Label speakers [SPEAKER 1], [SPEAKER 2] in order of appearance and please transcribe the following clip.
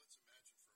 [SPEAKER 1] let's imagine for